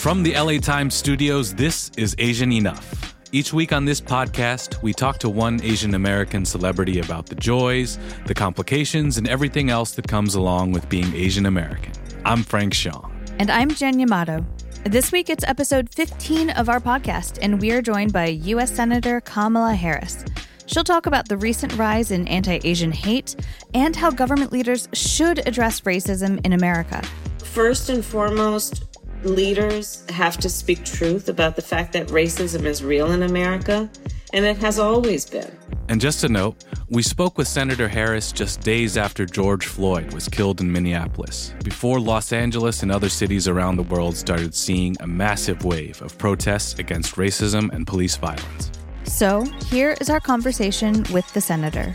From the LA Times studios, this is Asian Enough. Each week on this podcast, we talk to one Asian American celebrity about the joys, the complications, and everything else that comes along with being Asian American. I'm Frank Shyong. And I'm Jen Yamato. This week, it's episode 15 of our podcast, and we are joined by U.S. Senator Kamala Harris. She'll talk about the recent rise in anti Asian hate and how government leaders should address racism in America. First and foremost, leaders have to speak truth about the fact that racism is real in America, and it has always been. And just a note, we spoke with Senator Harris just days after George Floyd was killed in Minneapolis, before Los Angeles and other cities around the world started seeing a massive wave of protests against racism and police violence. So, here is our conversation with the senator.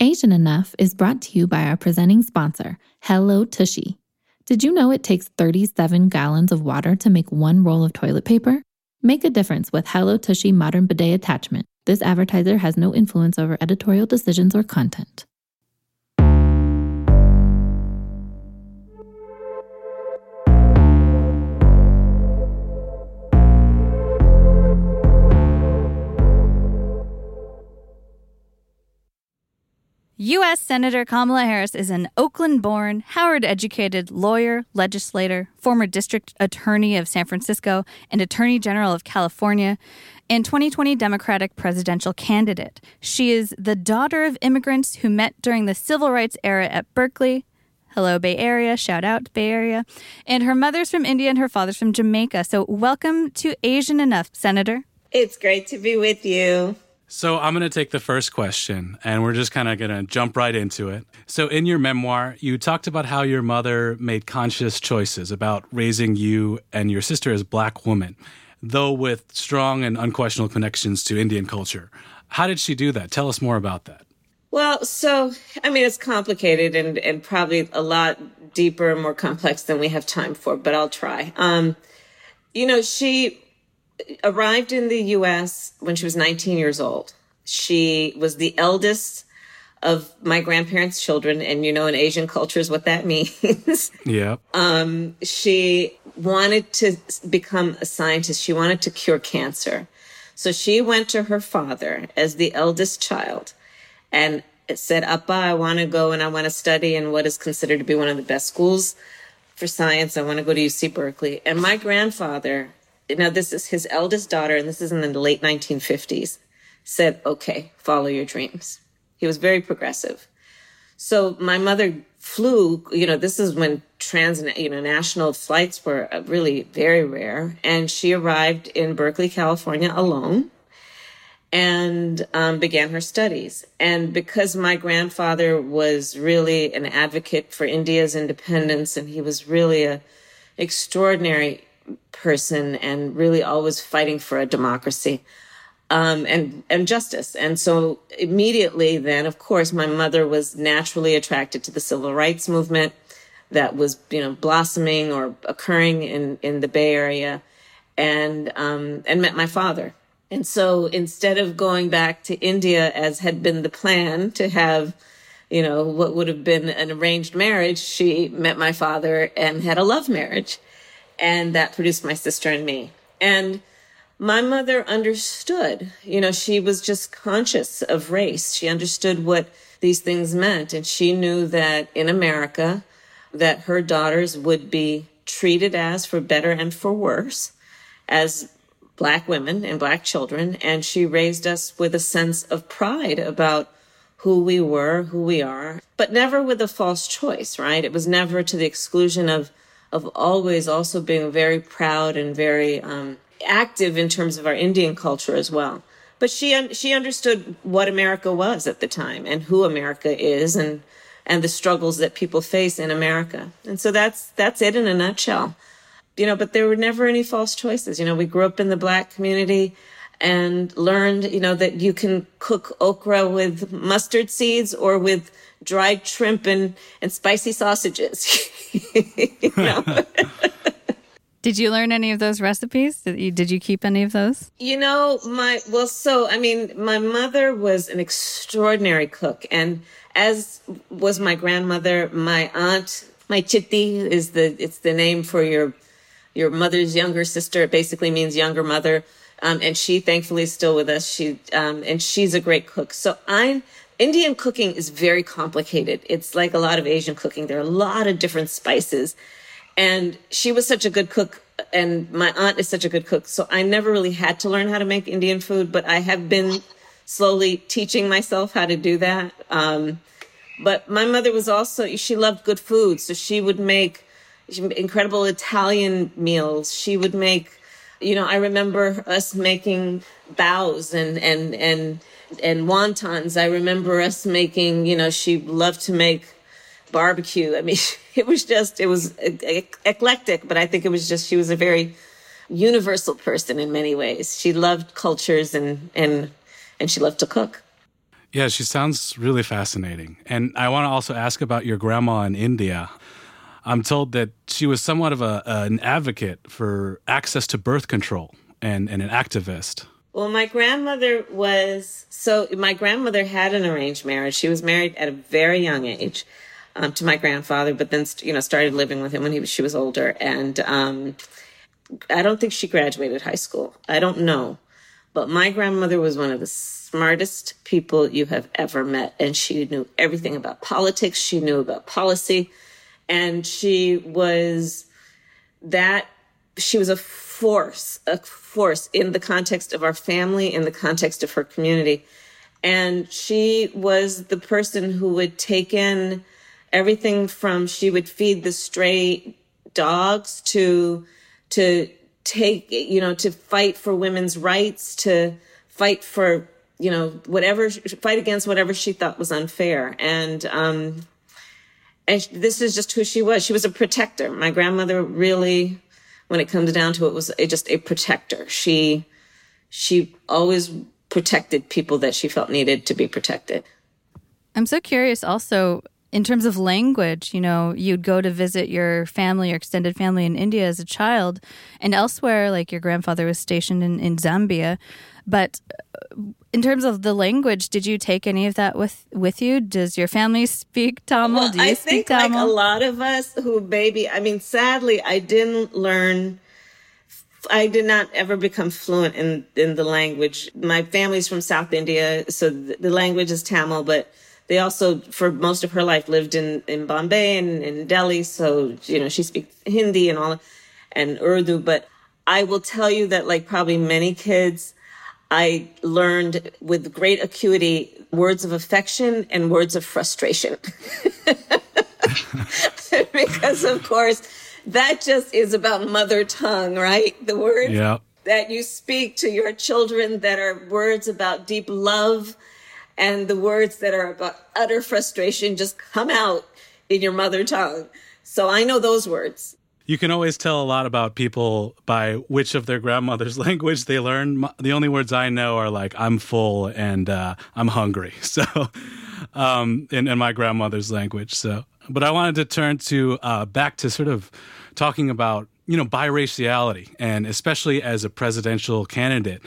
Asian Enough is brought to you by our presenting sponsor, Hello Tushy. Did you know it takes 37 gallons of water to make one roll of toilet paper? Make a difference with Hello Tushy Modern Bidet Attachment. This advertiser has no influence over editorial decisions or content. U.S. Senator Kamala Harris is an Oakland born, Howard educated lawyer, legislator, former district attorney of San Francisco, and attorney general of California, and 2020 Democratic presidential candidate. She is the daughter of immigrants who met during the civil rights era at Berkeley. Hello, Bay Area. Shout out, Bay Area. And her mother's from India and her father's from Jamaica. So, welcome to Asian Enough, Senator. It's great to be with you. So I'm going to take the first question and we're just kind of going to jump right into it. So in your memoir, you talked about how your mother made conscious choices about raising you and your sister as black women, though with strong and unquestionable connections to Indian culture. How did she do that? Tell us more about that. Well, so I mean, it's complicated and and probably a lot deeper and more complex than we have time for, but I'll try. Um, you know, she arrived in the US when she was 19 years old. She was the eldest of my grandparents' children, and you know, in Asian cultures, what that means. Yeah. Um, she wanted to become a scientist. She wanted to cure cancer. So she went to her father as the eldest child and said, Appa, I want to go and I want to study in what is considered to be one of the best schools for science. I want to go to UC Berkeley. And my grandfather now this is his eldest daughter, and this is in the late 1950s, said, okay, follow your dreams. He was very progressive. So my mother flew, you know, this is when trans, you know, national flights were really very rare. And she arrived in Berkeley, California alone and um, began her studies. And because my grandfather was really an advocate for India's independence and he was really a extraordinary person and really always fighting for a democracy um, and and justice. And so immediately then, of course, my mother was naturally attracted to the civil rights movement that was you know blossoming or occurring in in the Bay Area, and um, and met my father. And so instead of going back to India as had been the plan to have you know what would have been an arranged marriage, she met my father and had a love marriage and that produced my sister and me. And my mother understood, you know, she was just conscious of race. She understood what these things meant. And she knew that in America, that her daughters would be treated as, for better and for worse, as black women and black children. And she raised us with a sense of pride about who we were, who we are, but never with a false choice, right? It was never to the exclusion of of always also being very proud and very um, active in terms of our Indian culture as well. But she she understood what America was at the time and who America is and and the struggles that people face in America. And so that's that's it in a nutshell. You know, but there were never any false choices. You know, we grew up in the black community and learned, you know, that you can cook okra with mustard seeds or with dried shrimp and, and spicy sausages. Did you learn any of those recipes? Did you, did you keep any of those? You know, my, well, so, I mean, my mother was an extraordinary cook. And as was my grandmother, my aunt, my chitti is the, it's the name for your, your mother's younger sister. It basically means younger mother. Um, and she thankfully is still with us. She, um, and she's a great cook. So I'm, Indian cooking is very complicated. It's like a lot of Asian cooking. There are a lot of different spices. And she was such a good cook, and my aunt is such a good cook. So I never really had to learn how to make Indian food, but I have been slowly teaching myself how to do that. Um, but my mother was also, she loved good food. So she would make incredible Italian meals. She would make, you know, I remember us making bows and, and, and, and wontons. I remember us making, you know, she loved to make barbecue. I mean, it was just, it was eclectic, but I think it was just, she was a very universal person in many ways. She loved cultures and, and, and she loved to cook. Yeah, she sounds really fascinating. And I want to also ask about your grandma in India. I'm told that she was somewhat of a, an advocate for access to birth control and, and an activist. Well, my grandmother was so my grandmother had an arranged marriage. She was married at a very young age um, to my grandfather, but then you know started living with him when he she was older. And um, I don't think she graduated high school. I don't know, but my grandmother was one of the smartest people you have ever met, and she knew everything about politics. She knew about policy, and she was that she was a force, a force in the context of our family, in the context of her community. And she was the person who would take in everything from she would feed the stray dogs to, to take, you know, to fight for women's rights, to fight for, you know, whatever, fight against whatever she thought was unfair. And, um, and this is just who she was. She was a protector. My grandmother really when it comes down to it was just a protector. She she always protected people that she felt needed to be protected. I'm so curious also in terms of language, you know, you'd go to visit your family or extended family in India as a child and elsewhere, like your grandfather was stationed in, in Zambia. But uh, in terms of the language, did you take any of that with with you? Does your family speak Tamil? Well, Do you I speak think Tamil? like a lot of us who maybe, I mean, sadly, I didn't learn. I did not ever become fluent in in the language. My family's from South India, so the, the language is Tamil, but they also, for most of her life, lived in in Bombay and in Delhi. So you know, she speaks Hindi and all, and Urdu. But I will tell you that, like probably many kids I learned with great acuity words of affection and words of frustration. because, of course, that just is about mother tongue, right? The words yeah. that you speak to your children that are words about deep love and the words that are about utter frustration just come out in your mother tongue. So I know those words you can always tell a lot about people by which of their grandmother's language they learn. The only words I know are like "I'm full" and uh, "I'm hungry." So, um, in, in, my grandmother's language. So, but I wanted to turn to uh, back to sort of talking about you know biraciality, and especially as a presidential candidate,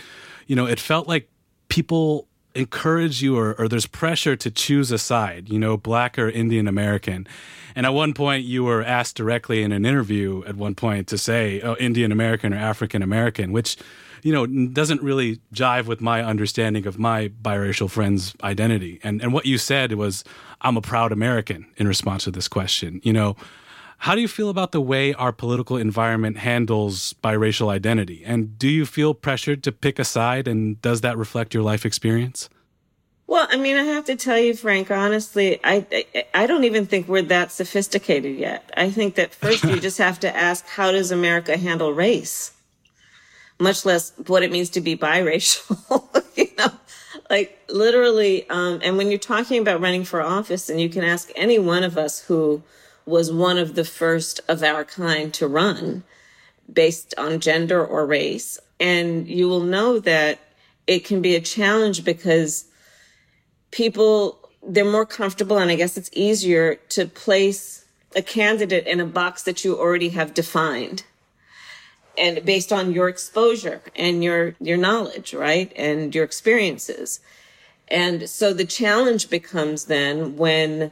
you know, it felt like people encourage you or, or there's pressure to choose a side, you know, black or Indian American. And at one point, you were asked directly in an interview at one point to say, oh, Indian American or African American, which, you know, doesn't really jive with my understanding of my biracial friend's identity. And, and what you said was, I'm a proud American in response to this question. You know, how do you feel about the way our political environment handles biracial identity? And do you feel pressured to pick a side? And does that reflect your life experience? Well, I mean, I have to tell you, Frank, honestly, I, I, I don't even think we're that sophisticated yet. I think that first you just have to ask, how does America handle race? Much less what it means to be biracial, you know? Like literally, um, and when you're talking about running for office, and you can ask any one of us who was one of the first of our kind to run based on gender or race. And you will know that it can be a challenge because people, they're more comfortable and I guess it's easier to place a candidate in a box that you already have defined. and based on your exposure and your your knowledge, right? And your experiences. And so the challenge becomes then when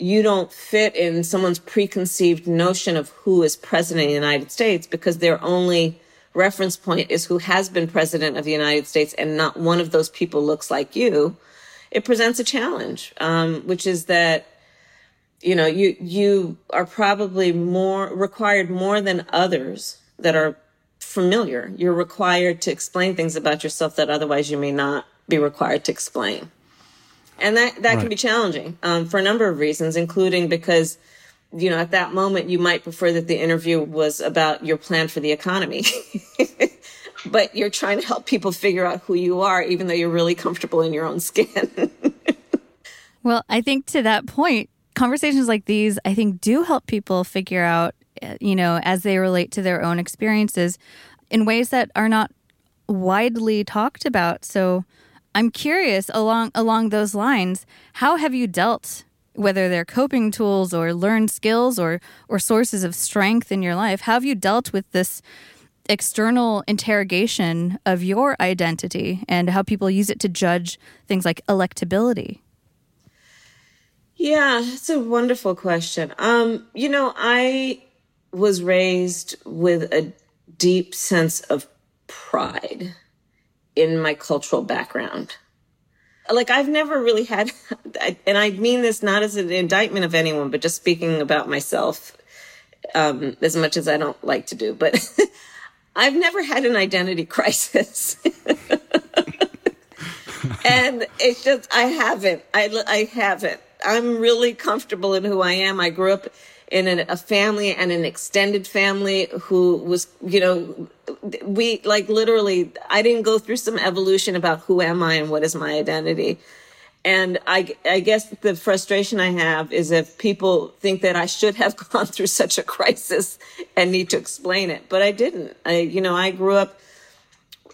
you don't fit in someone's preconceived notion of who is president of the United States because their only reference point is who has been president of the United States and not one of those people looks like you. It presents a challenge, um, which is that you know you you are probably more required more than others that are familiar. You're required to explain things about yourself that otherwise you may not be required to explain. And that, that right. can be challenging um, for a number of reasons, including because, you know, at that moment, you might prefer that the interview was about your plan for the economy. but you're trying to help people figure out who you are, even though you're really comfortable in your own skin. well, I think to that point, conversations like these, I think, do help people figure out you know, as they relate to their own experiences in ways that are not widely talked about. So I'm curious along along those lines, how have you dealt whether they're coping tools or learned skills or or sources of strength in your life, how have you dealt with this external interrogation of your identity and how people use it to judge things like electability? Yeah, it's a wonderful question. Um, you know, I was raised with a deep sense of pride in my cultural background. Like I've never really had, and I mean this not as an indictment of anyone, but just speaking about myself, um, as much as I don't like to do, but I've never had an identity crisis. and it's just, I haven't, I, I haven't. I'm really comfortable in who I am. I grew up in an, a family and an extended family who was, you know, we like literally, I didn't go through some evolution about who am I and what is my identity. And I, I guess the frustration I have is if people think that I should have gone through such a crisis and need to explain it, but I didn't. I, you know, I grew up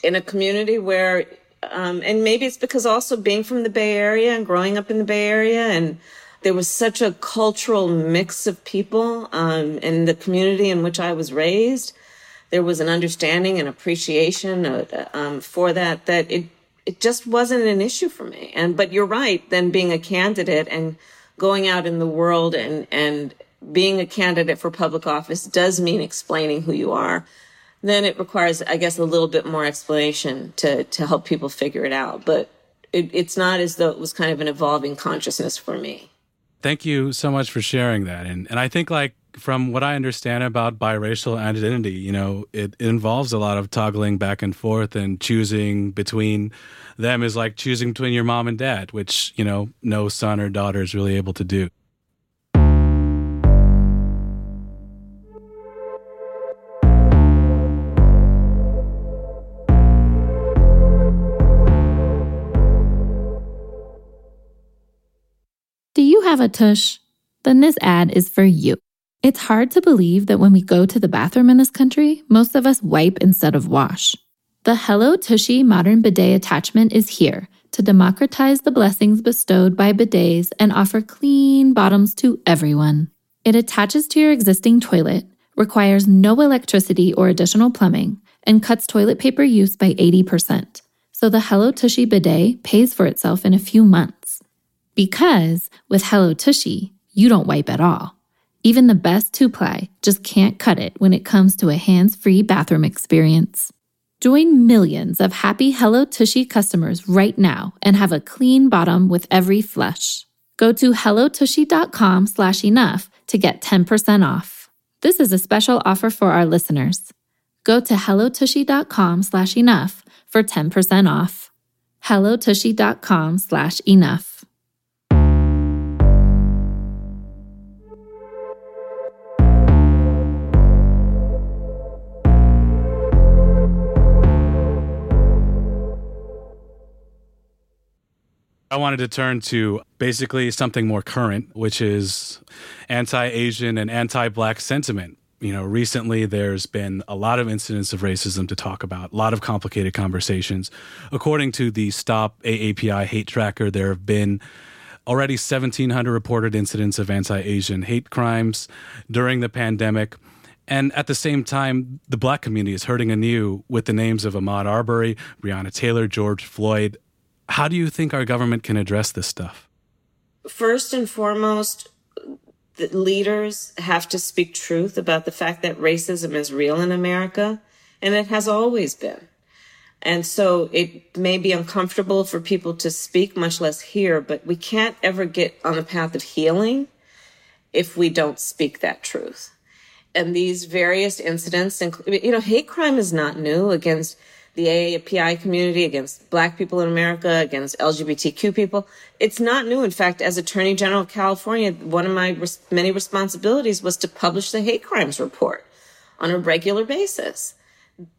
in a community where, um, and maybe it's because also being from the Bay Area and growing up in the Bay Area and, there was such a cultural mix of people um, in the community in which I was raised. There was an understanding and appreciation uh, um, for that that it it just wasn't an issue for me. And but you're right. Then being a candidate and going out in the world and and being a candidate for public office does mean explaining who you are. Then it requires, I guess, a little bit more explanation to to help people figure it out. But it, it's not as though it was kind of an evolving consciousness for me thank you so much for sharing that. And and I think like from what I understand about biracial identity, you know, it, it involves a lot of toggling back and forth and choosing between them is like choosing between your mom and dad, which, you know, no son or daughter is really able to do. Have a tush? Then this ad is for you. It's hard to believe that when we go to the bathroom in this country, most of us wipe instead of wash. The Hello Tushy modern bidet attachment is here to democratize the blessings bestowed by bidets and offer clean bottoms to everyone. It attaches to your existing toilet, requires no electricity or additional plumbing, and cuts toilet paper use by 80%. So the Hello Tushy bidet pays for itself in a few months. Because with Hello Tushy, you don't wipe at all. Even the best two ply just can't cut it when it comes to a hands free bathroom experience. Join millions of happy Hello Tushy customers right now and have a clean bottom with every flush. Go to hellotushy.com slash enough to get 10% off. This is a special offer for our listeners. Go to hellotushy.com slash enough for 10% off. hellotushy.com slash enough. I wanted to turn to basically something more current, which is anti Asian and anti Black sentiment. You know, recently there's been a lot of incidents of racism to talk about, a lot of complicated conversations. According to the Stop AAPI hate tracker, there have been already 1,700 reported incidents of anti Asian hate crimes during the pandemic. And at the same time, the black community is hurting anew with the names of Ahmaud Arbery, Breonna Taylor, George Floyd. How do you think our government can address this stuff? First and foremost, the leaders have to speak truth about the fact that racism is real in America, and it has always been. And so it may be uncomfortable for people to speak, much less hear, but we can't ever get on the path of healing if we don't speak that truth. And these various incidents, you know, hate crime is not new against the AAPI community, against black people in America, against LGBTQ people. It's not new. In fact, as Attorney General of California, one of my res- many responsibilities was to publish the hate crimes report on a regular basis.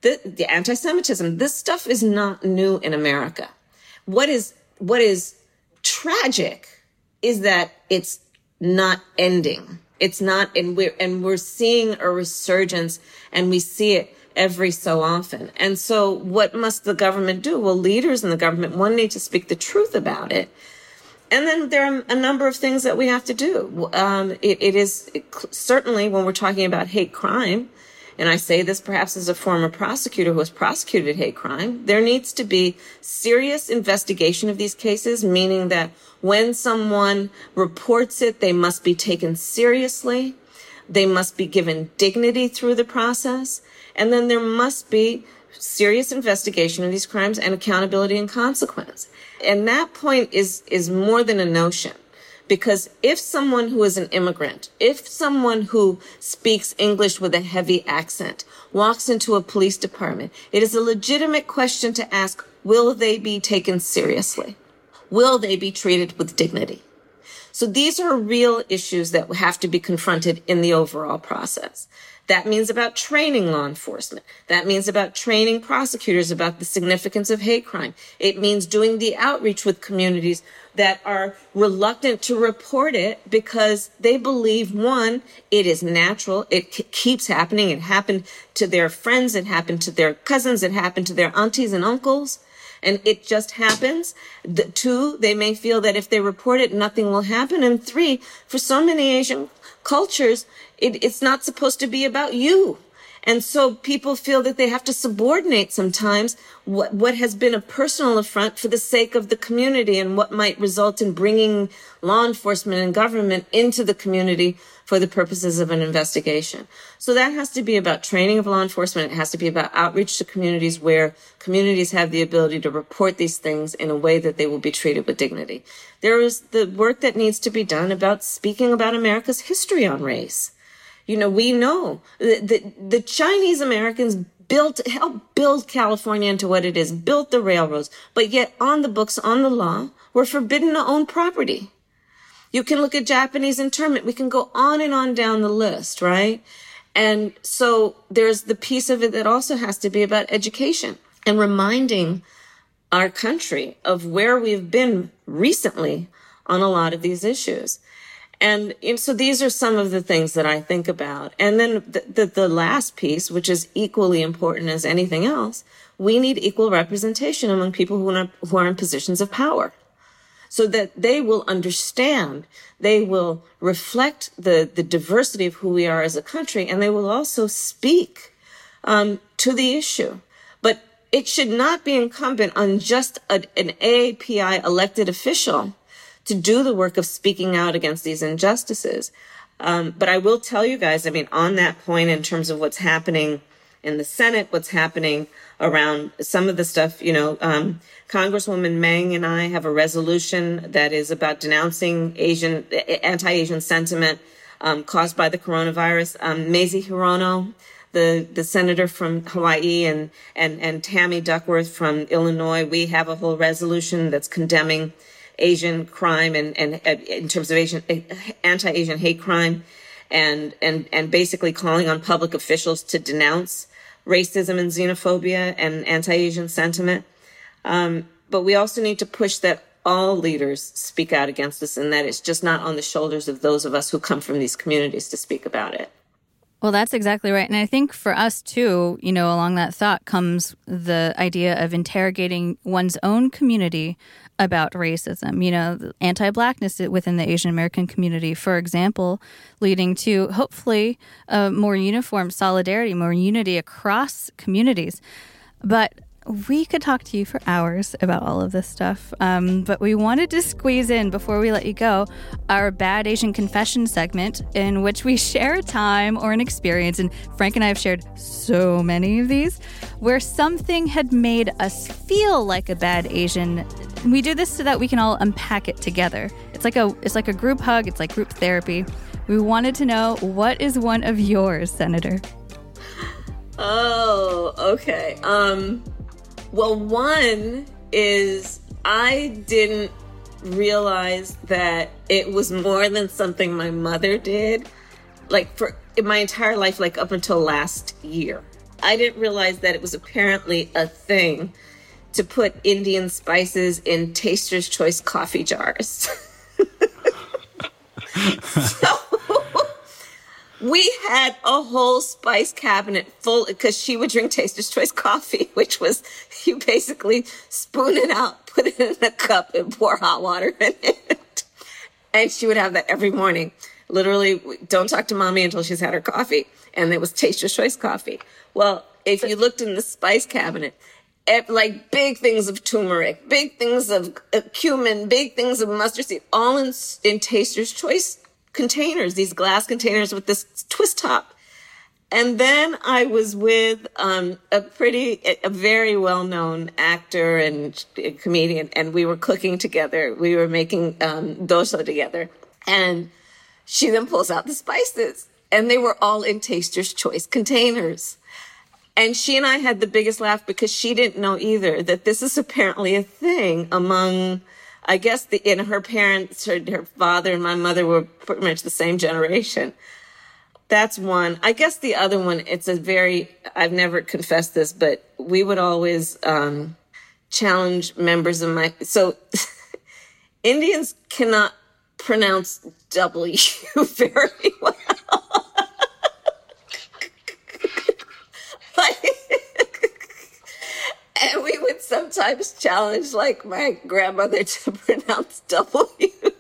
The, the anti-Semitism, this stuff is not new in America. What is, what is tragic is that it's not ending. It's not, and we're, and we're seeing a resurgence and we see it every so often. And so what must the government do? Well, leaders in the government, one need to speak the truth about it. And then there are a number of things that we have to do. Um, it, it is it, certainly when we're talking about hate crime, and I say this perhaps as a former prosecutor who has prosecuted hate crime, there needs to be serious investigation of these cases, meaning that when someone reports it, they must be taken seriously. They must be given dignity through the process. And then there must be serious investigation of these crimes and accountability and consequence. And that point is, is more than a notion. Because if someone who is an immigrant, if someone who speaks English with a heavy accent walks into a police department, it is a legitimate question to ask, will they be taken seriously? Will they be treated with dignity? So these are real issues that have to be confronted in the overall process. That means about training law enforcement. That means about training prosecutors about the significance of hate crime. It means doing the outreach with communities that are reluctant to report it because they believe one, it is natural. It c- keeps happening. It happened to their friends. It happened to their cousins. It happened to their aunties and uncles. And it just happens. The, two, they may feel that if they report it, nothing will happen. And three, for so many Asian cultures, it, it's not supposed to be about you. And so people feel that they have to subordinate sometimes what, what has been a personal affront for the sake of the community and what might result in bringing law enforcement and government into the community for the purposes of an investigation. So that has to be about training of law enforcement. It has to be about outreach to communities where communities have the ability to report these things in a way that they will be treated with dignity. There is the work that needs to be done about speaking about America's history on race. You know, we know that the, the Chinese Americans built, helped build California into what it is, built the railroads, but yet on the books, on the law, we're forbidden to own property. You can look at Japanese internment. We can go on and on down the list, right? And so there's the piece of it that also has to be about education and reminding our country of where we've been recently on a lot of these issues. And, and, so these are some of the things that I think about. And then the, the, the, last piece, which is equally important as anything else, we need equal representation among people who are, who are in positions of power so that they will understand, they will reflect the, the diversity of who we are as a country, and they will also speak um, to the issue. But it should not be incumbent on just a, an AAPI elected official to do the work of speaking out against these injustices. Um, but I will tell you guys, I mean, on that point, in terms of what's happening in the Senate, what's happening around some of the stuff, you know, um, Congresswoman Meng and I have a resolution that is about denouncing Asian, anti-Asian sentiment um, caused by the coronavirus. Um, Mazie Hirono, the, the senator from Hawaii and, and, and Tammy Duckworth from Illinois, we have a whole resolution that's condemning Asian crime and, and, and in terms of Asian anti-Asian hate crime, and and and basically calling on public officials to denounce racism and xenophobia and anti-Asian sentiment. Um, but we also need to push that all leaders speak out against this, and that it's just not on the shoulders of those of us who come from these communities to speak about it. Well, that's exactly right. And I think for us too, you know, along that thought comes the idea of interrogating one's own community about racism, you know, anti blackness within the Asian American community, for example, leading to hopefully a more uniform solidarity, more unity across communities. But we could talk to you for hours about all of this stuff, um, but we wanted to squeeze in before we let you go our Bad Asian Confession segment, in which we share a time or an experience, and Frank and I have shared so many of these, where something had made us feel like a bad Asian. We do this so that we can all unpack it together. It's like a it's like a group hug. It's like group therapy. We wanted to know what is one of yours, Senator. Oh, okay. Um well, one is I didn't realize that it was more than something my mother did. Like for my entire life, like up until last year, I didn't realize that it was apparently a thing to put Indian spices in Taster's Choice coffee jars. so we had a whole spice cabinet full because she would drink Taster's Choice coffee, which was you basically spoon it out, put it in a cup, and pour hot water in it. And she would have that every morning. Literally, don't talk to mommy until she's had her coffee. And it was Taster's Choice coffee. Well, if you looked in the spice cabinet, eh, like big things of turmeric, big things of cumin, big things of mustard seed, all in, in Taster's Choice containers, these glass containers with this twist top. And then I was with um, a pretty, a very well known actor and comedian, and we were cooking together. We were making um, dosa together. And she then pulls out the spices, and they were all in Taster's Choice containers. And she and I had the biggest laugh because she didn't know either that this is apparently a thing among I guess the, in her parents, her, her father and my mother were pretty much the same generation. That's one. I guess the other one, it's a very, I've never confessed this, but we would always, um, challenge members of my, so Indians cannot pronounce W very well. And we would sometimes challenge, like my grandmother, to pronounce W.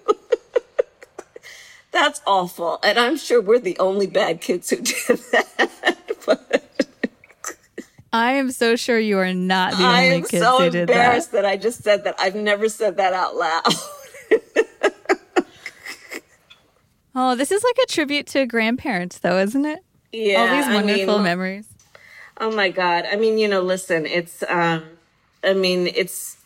That's awful. And I'm sure we're the only bad kids who did that. But I am so sure you are not the only kids. I am kids so who did embarrassed that. that I just said that. I've never said that out loud. Oh, this is like a tribute to grandparents, though, isn't it? yeah. All these I wonderful mean, memories. Oh my God. I mean, you know, listen, it's, um, I mean, it's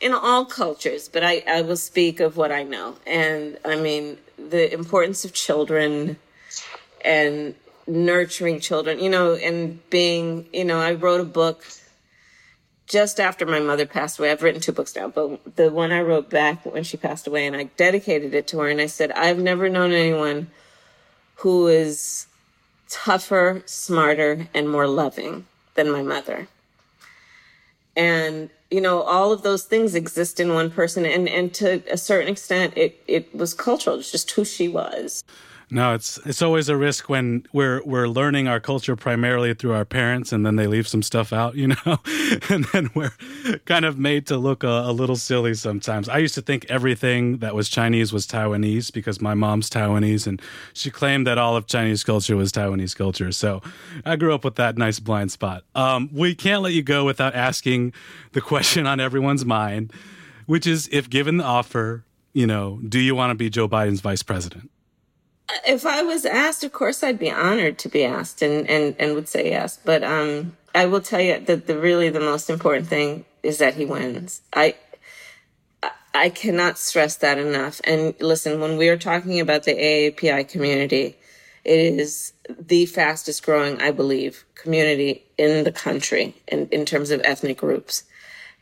in all cultures, but I, I will speak of what I know. And I mean, the importance of children and nurturing children, you know, and being, you know, I wrote a book just after my mother passed away. I've written two books now, but the one I wrote back when she passed away and I dedicated it to her. And I said, I've never known anyone who is tougher, smarter, and more loving than my mother. And, you know, all of those things exist in one person. And, and to a certain extent, it, it was cultural. It's just who she was. No, it's it's always a risk when we're we're learning our culture primarily through our parents, and then they leave some stuff out, you know, and then we're kind of made to look a, a, little silly sometimes. I used to think everything that was Chinese was Taiwanese because my mom's Taiwanese, and she claimed that all of Chinese culture was Taiwanese culture. So I grew up with that nice blind spot. Um, we can't let you go without asking the question on everyone's mind, which is, if given the offer, you know, do you want to be Joe Biden's vice president? If I was asked, of course, I'd be honored to be asked and, and, and would say yes. But um, I will tell you that the really the most important thing is that he wins. I I cannot stress that enough. And listen, when we are talking about the AAPI community, it is the fastest growing, I believe, community in the country in, in terms of ethnic groups.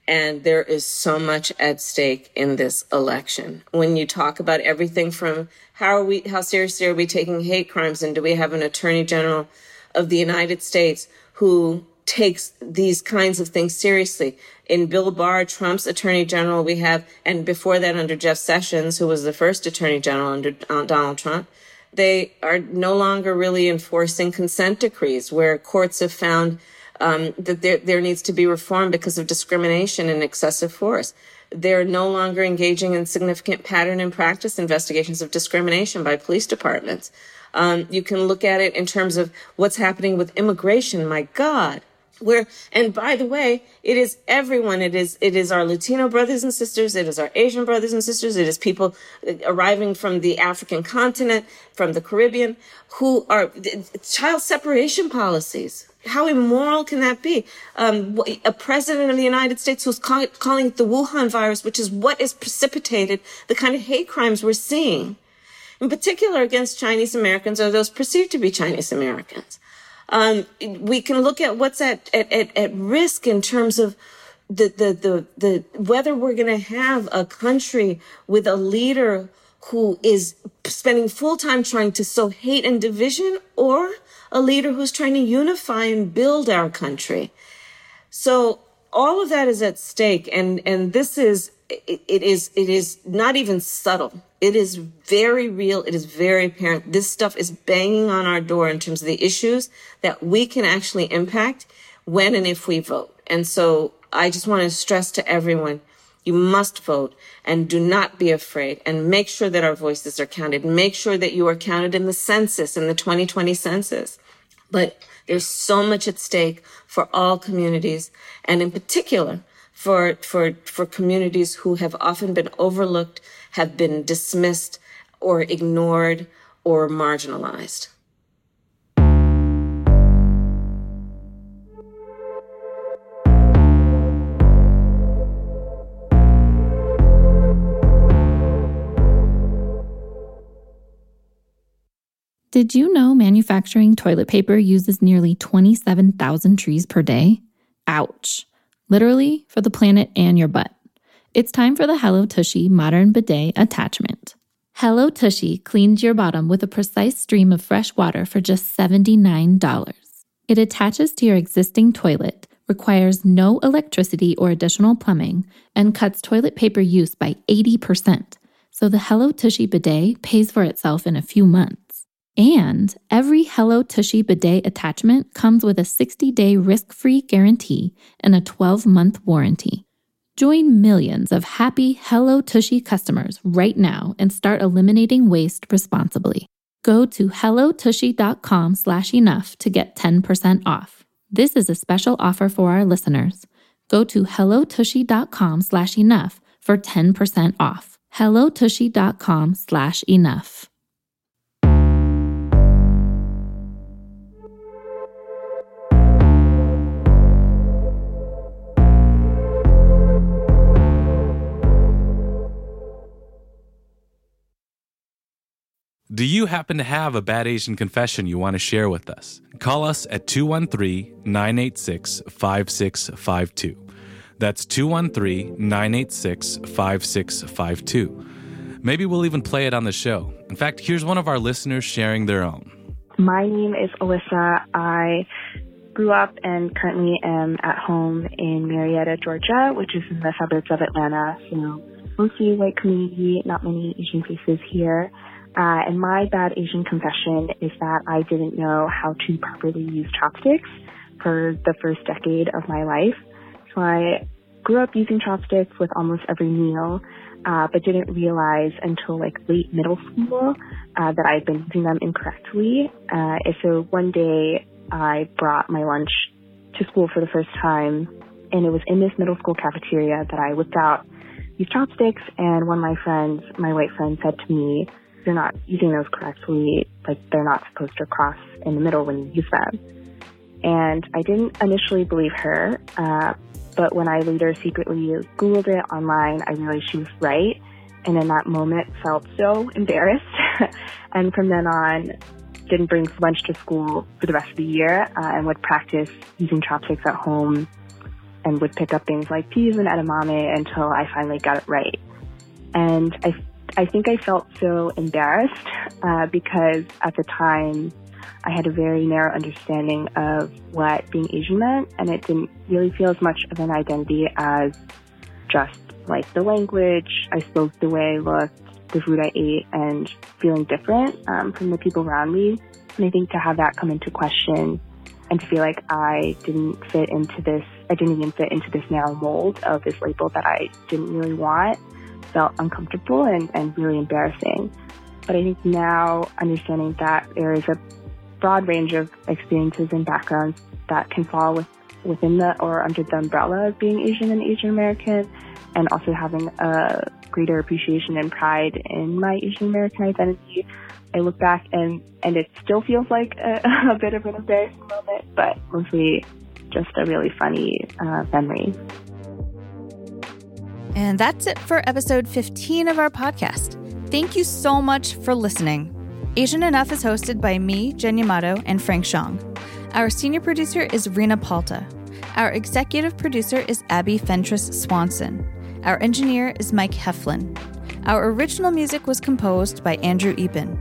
And there is so much at stake in this election. When you talk about everything from how are we, how seriously are we taking hate crimes? And do we have an attorney general of the United States who takes these kinds of things seriously? In Bill Barr, Trump's attorney general, we have, and before that under Jeff Sessions, who was the first attorney general under uh, Donald Trump, They are no longer really enforcing consent decrees where courts have found um, that there, there needs to be reform because of discrimination and excessive force. They're no longer engaging in significant pattern and practice investigations of discrimination by police departments. Um, you can look at it in terms of what's happening with immigration. My God, where and by the way it is everyone it is it is our latino brothers and sisters it is our asian brothers and sisters it is people arriving from the african continent from the caribbean who are child separation policies how immoral can that be? Um, a president of the united states who's call, calling it the wuhan virus which is what has precipitated the kind of hate crimes we're seeing in particular against chinese americans or those perceived to be chinese americans. Um, we can look at what's at, at, at, at risk in terms of the, the, the, the, whether we're going to have a country with a leader who is spending full time trying to sow hate and division or a leader who's trying to unify and build our country. So all of that is at stake. And, and this is, it, it is, it is not even subtle. It is very real. It is very apparent. This stuff is banging on our door in terms of the issues that we can actually impact when and if we vote. And so I just want to stress to everyone, you must vote and do not be afraid and make sure that our voices are counted. Make sure that you are counted in the census, in the 2020 census. But there's so much at stake for all communities and in particular for, for, for communities who have often been overlooked have been dismissed or ignored or marginalized. Did you know manufacturing toilet paper uses nearly 27,000 trees per day? Ouch. Literally for the planet and your butt. It's time for the Hello Tushy Modern Bidet Attachment. Hello Tushy cleans your bottom with a precise stream of fresh water for just $79. It attaches to your existing toilet, requires no electricity or additional plumbing, and cuts toilet paper use by 80%. So the Hello Tushy bidet pays for itself in a few months. And every Hello Tushy bidet attachment comes with a 60 day risk free guarantee and a 12 month warranty. Join millions of happy Hello Tushy customers right now and start eliminating waste responsibly. Go to hellotushy.com slash enough to get 10% off. This is a special offer for our listeners. Go to hellotushy.com slash enough for 10% off. hellotushy.com slash enough. Do you happen to have a bad Asian confession you want to share with us? Call us at 213 986 5652. That's 213 986 5652. Maybe we'll even play it on the show. In fact, here's one of our listeners sharing their own. My name is Alyssa. I grew up and currently am at home in Marietta, Georgia, which is in the suburbs of Atlanta. So mostly white community, not many Asian faces here. Uh, and my bad Asian confession is that I didn't know how to properly use chopsticks for the first decade of my life. So I grew up using chopsticks with almost every meal, uh, but didn't realize until like late middle school uh, that I'd been using them incorrectly. Uh, so one day I brought my lunch to school for the first time, and it was in this middle school cafeteria that I whipped out these chopsticks. And one of my friends, my white friend, said to me, you're not using those correctly, like they're not supposed to cross in the middle when you use them. And I didn't initially believe her, uh, but when I later secretly Googled it online, I realized she was right. And in that moment, felt so embarrassed. and from then on, didn't bring lunch to school for the rest of the year uh, and would practice using chopsticks at home and would pick up things like peas and edamame until I finally got it right. And I I think I felt so embarrassed uh, because at the time I had a very narrow understanding of what being Asian meant, and it didn't really feel as much of an identity as just like the language. I spoke the way I looked, the food I ate and feeling different um, from the people around me. And I think to have that come into question and to feel like I didn't fit into this, I didn't even fit into this narrow mold of this label that I didn't really want felt uncomfortable and, and really embarrassing. But I think now understanding that there is a broad range of experiences and backgrounds that can fall with, within the or under the umbrella of being Asian and Asian American, and also having a greater appreciation and pride in my Asian American identity. I look back and, and it still feels like a, a bit of an embarrassing moment, but mostly just a really funny uh, memory. And that's it for episode 15 of our podcast. Thank you so much for listening. Asian Enough is hosted by me, Jen Yamato, and Frank Shyong. Our senior producer is Rena Palta. Our executive producer is Abby Fentress Swanson. Our engineer is Mike Heflin. Our original music was composed by Andrew Eapen.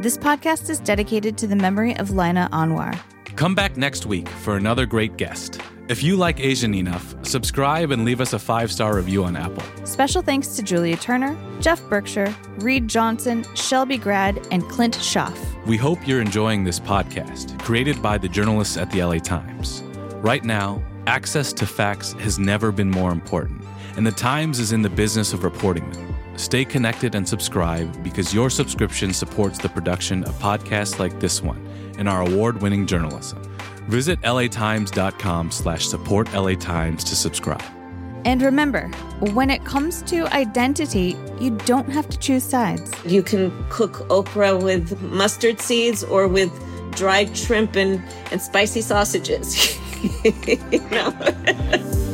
This podcast is dedicated to the memory of Lina Anwar. Come back next week for another great guest. If you like Asian enough, subscribe and leave us a five star review on Apple. Special thanks to Julia Turner, Jeff Berkshire, Reed Johnson, Shelby Grad, and Clint Schaff. We hope you're enjoying this podcast, created by the journalists at the LA Times. Right now, access to facts has never been more important, and the Times is in the business of reporting them. Stay connected and subscribe because your subscription supports the production of podcasts like this one and our award-winning journalism. Visit latimes.com slash support latimes to subscribe. And remember, when it comes to identity, you don't have to choose sides. You can cook okra with mustard seeds or with dried shrimp and, and spicy sausages. you know?